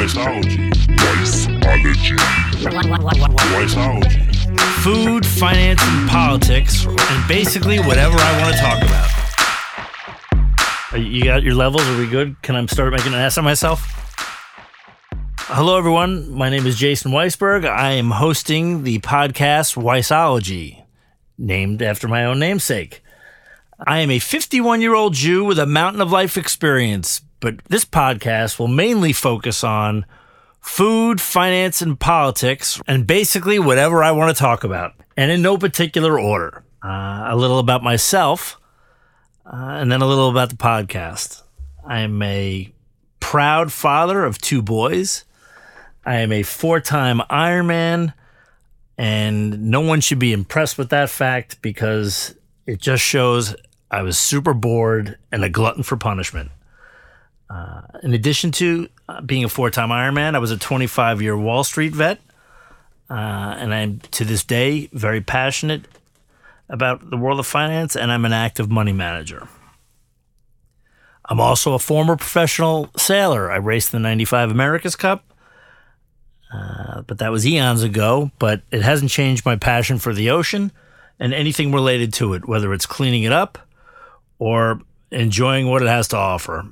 Wiseology. Wiseology. Wiseology. Food, finance, and politics, and basically whatever I want to talk about. You got your levels? Are we good? Can I start making an ass of myself? Hello, everyone. My name is Jason Weisberg. I am hosting the podcast Wiseology, named after my own namesake. I am a 51 year old Jew with a mountain of life experience, but this podcast will mainly focus on food, finance, and politics, and basically whatever I want to talk about, and in no particular order. Uh, a little about myself, uh, and then a little about the podcast. I am a proud father of two boys. I am a four time Ironman, and no one should be impressed with that fact because it just shows I was super bored and a glutton for punishment. Uh, in addition to uh, being a four time Ironman, I was a 25 year Wall Street vet. Uh, and I'm to this day very passionate about the world of finance, and I'm an active money manager. I'm also a former professional sailor. I raced the 95 America's Cup, uh, but that was eons ago. But it hasn't changed my passion for the ocean and anything related to it, whether it's cleaning it up or enjoying what it has to offer.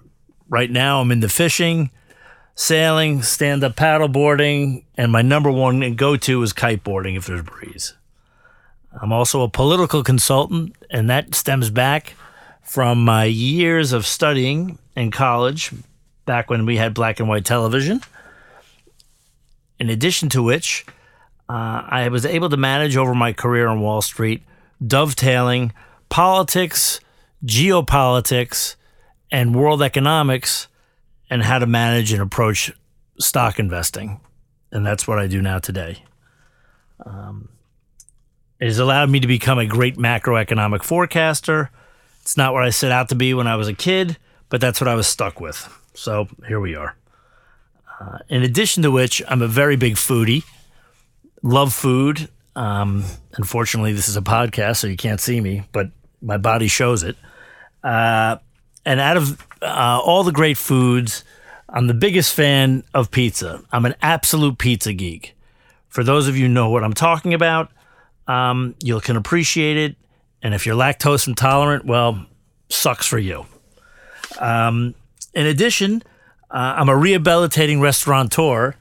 Right now, I'm into fishing, sailing, stand up paddleboarding, and my number one go to is kiteboarding if there's a breeze. I'm also a political consultant, and that stems back from my years of studying in college, back when we had black and white television. In addition to which, uh, I was able to manage over my career on Wall Street, dovetailing politics, geopolitics, and world economics, and how to manage and approach stock investing. And that's what I do now today. Um, it has allowed me to become a great macroeconomic forecaster. It's not what I set out to be when I was a kid, but that's what I was stuck with. So here we are. Uh, in addition to which, I'm a very big foodie, love food. Um, unfortunately, this is a podcast, so you can't see me, but my body shows it. Uh, and out of uh, all the great foods, I'm the biggest fan of pizza. I'm an absolute pizza geek. For those of you know what I'm talking about, um, you can appreciate it. And if you're lactose intolerant, well, sucks for you. Um, in addition, uh, I'm a rehabilitating restaurateur.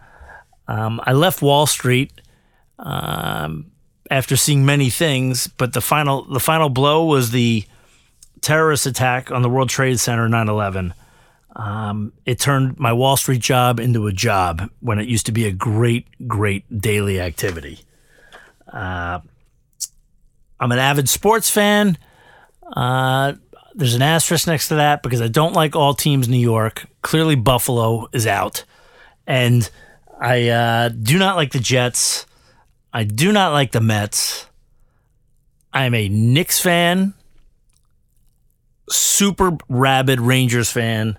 Um, I left Wall Street um, after seeing many things, but the final the final blow was the terrorist attack on the World Trade Center 9/11. Um, it turned my Wall Street job into a job when it used to be a great, great daily activity. Uh, I'm an avid sports fan. Uh, there's an asterisk next to that because I don't like all teams New York. Clearly, Buffalo is out. And I uh, do not like the Jets. I do not like the Mets. I'm a Knicks fan, super rabid Rangers fan.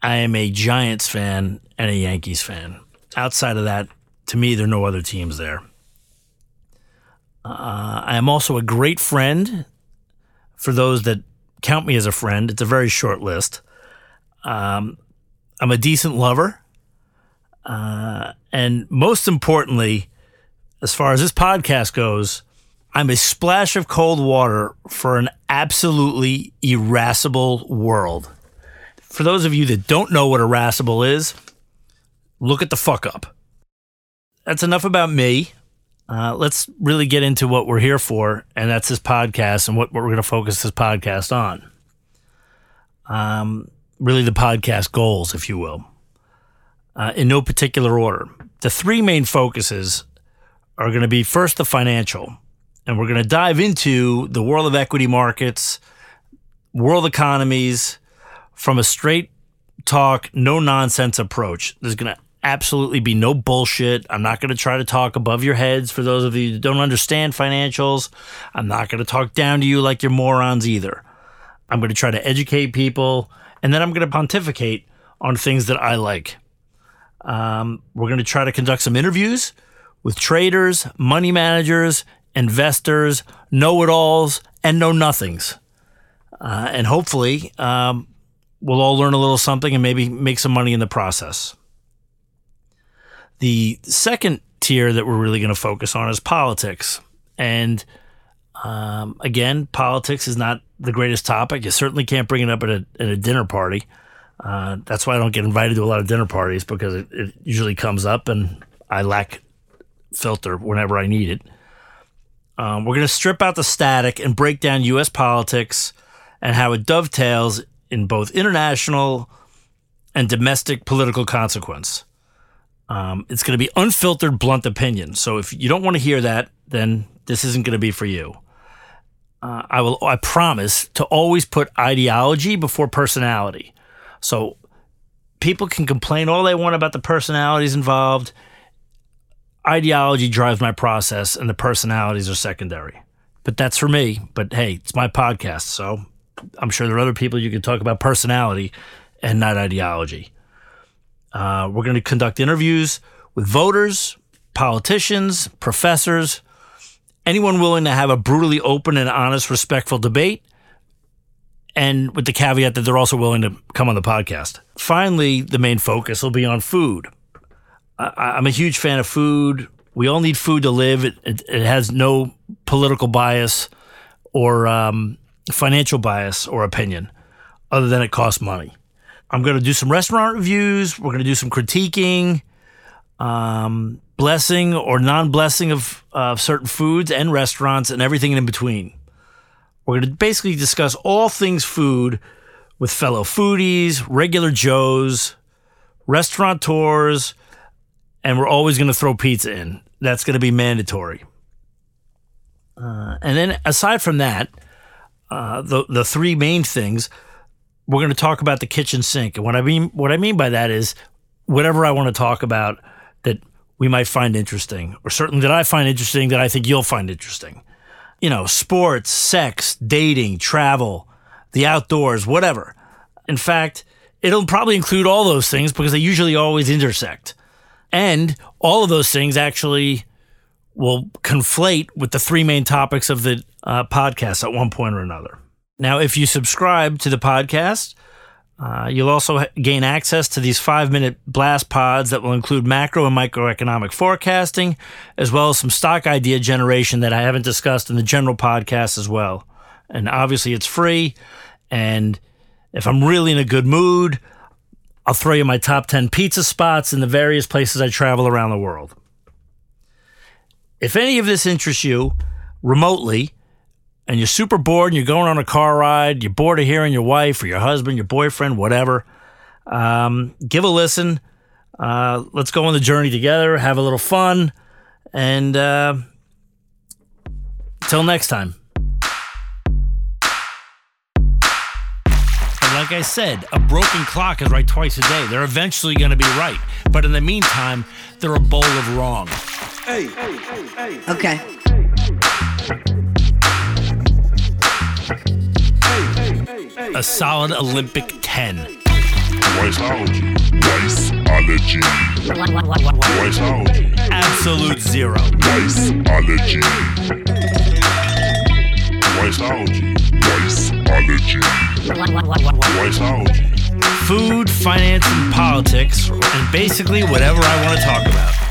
I am a Giants fan and a Yankees fan. Outside of that, to me, there are no other teams there. Uh, I am also a great friend for those that count me as a friend. It's a very short list. Um, I'm a decent lover. Uh, and most importantly, as far as this podcast goes, I'm a splash of cold water for an absolutely irascible world. For those of you that don't know what irascible is, look at the fuck up. That's enough about me. Uh, let's really get into what we're here for, and that's this podcast and what, what we're going to focus this podcast on. Um, really, the podcast goals, if you will, uh, in no particular order. The three main focuses are going to be first the financial, and we're going to dive into the world of equity markets, world economies from a straight talk, no nonsense approach. There's going to absolutely be no bullshit. I'm not going to try to talk above your heads for those of you that don't understand financials. I'm not going to talk down to you like you're morons either. I'm going to try to educate people, and then I'm going to pontificate on things that I like. Um, we're going to try to conduct some interviews with traders, money managers, investors, know it alls, and know nothings. Uh, and hopefully, um, we'll all learn a little something and maybe make some money in the process. The second tier that we're really going to focus on is politics. And um, again, politics is not the greatest topic. You certainly can't bring it up at a, at a dinner party. Uh, that's why I don't get invited to a lot of dinner parties because it, it usually comes up and I lack filter whenever I need it. Um, we're going to strip out the static and break down U.S. politics and how it dovetails in both international and domestic political consequence. Um, it's going to be unfiltered, blunt opinion. So if you don't want to hear that, then this isn't going to be for you. Uh, I will. I promise to always put ideology before personality. So people can complain all they want about the personalities involved. Ideology drives my process, and the personalities are secondary. But that's for me. But hey, it's my podcast, so I'm sure there are other people you can talk about personality and not ideology. Uh, we're going to conduct interviews with voters, politicians, professors, anyone willing to have a brutally open and honest, respectful debate, and with the caveat that they're also willing to come on the podcast. Finally, the main focus will be on food. I, am a huge fan of food. We all need food to live. It, it, it has no political bias or um, financial bias or opinion, other than it costs money. I'm going to do some restaurant reviews. We're going to do some critiquing, um, blessing or non blessing of uh, certain foods and restaurants and everything in between. We're going to basically discuss all things food with fellow foodies, regular Joes, restaurateurs, and we're always going to throw pizza in. That's going to be mandatory. Uh, and then aside from that, uh, the the three main things we're going to talk about the kitchen sink, and what I mean what I mean by that is whatever I want to talk about that we might find interesting, or certainly that I find interesting that I think you'll find interesting. You know, sports, sex, dating, travel, the outdoors, whatever. In fact, it'll probably include all those things because they usually always intersect. And all of those things actually will conflate with the three main topics of the uh, podcast at one point or another. Now, if you subscribe to the podcast, uh, you'll also gain access to these five minute blast pods that will include macro and microeconomic forecasting, as well as some stock idea generation that I haven't discussed in the general podcast as well. And obviously, it's free. And if I'm really in a good mood, I'll throw you my top 10 pizza spots in the various places I travel around the world. If any of this interests you remotely, and you're super bored and you're going on a car ride, you're bored of hearing your wife or your husband, your boyfriend, whatever, um, give a listen. Uh, let's go on the journey together, have a little fun, and uh, until next time. Like I said, a broken clock is right twice a day. They're eventually going to be right. But in the meantime, they're a bowl of wrong. Hey, hey, hey, hey. Okay. a solid Olympic 10. Wiseology. Wiseology. Wiseology. Absolute zero. Wiseology. Wiseology. Wiseology. Wiseology. Food, finance, and politics, and basically whatever I want to talk about.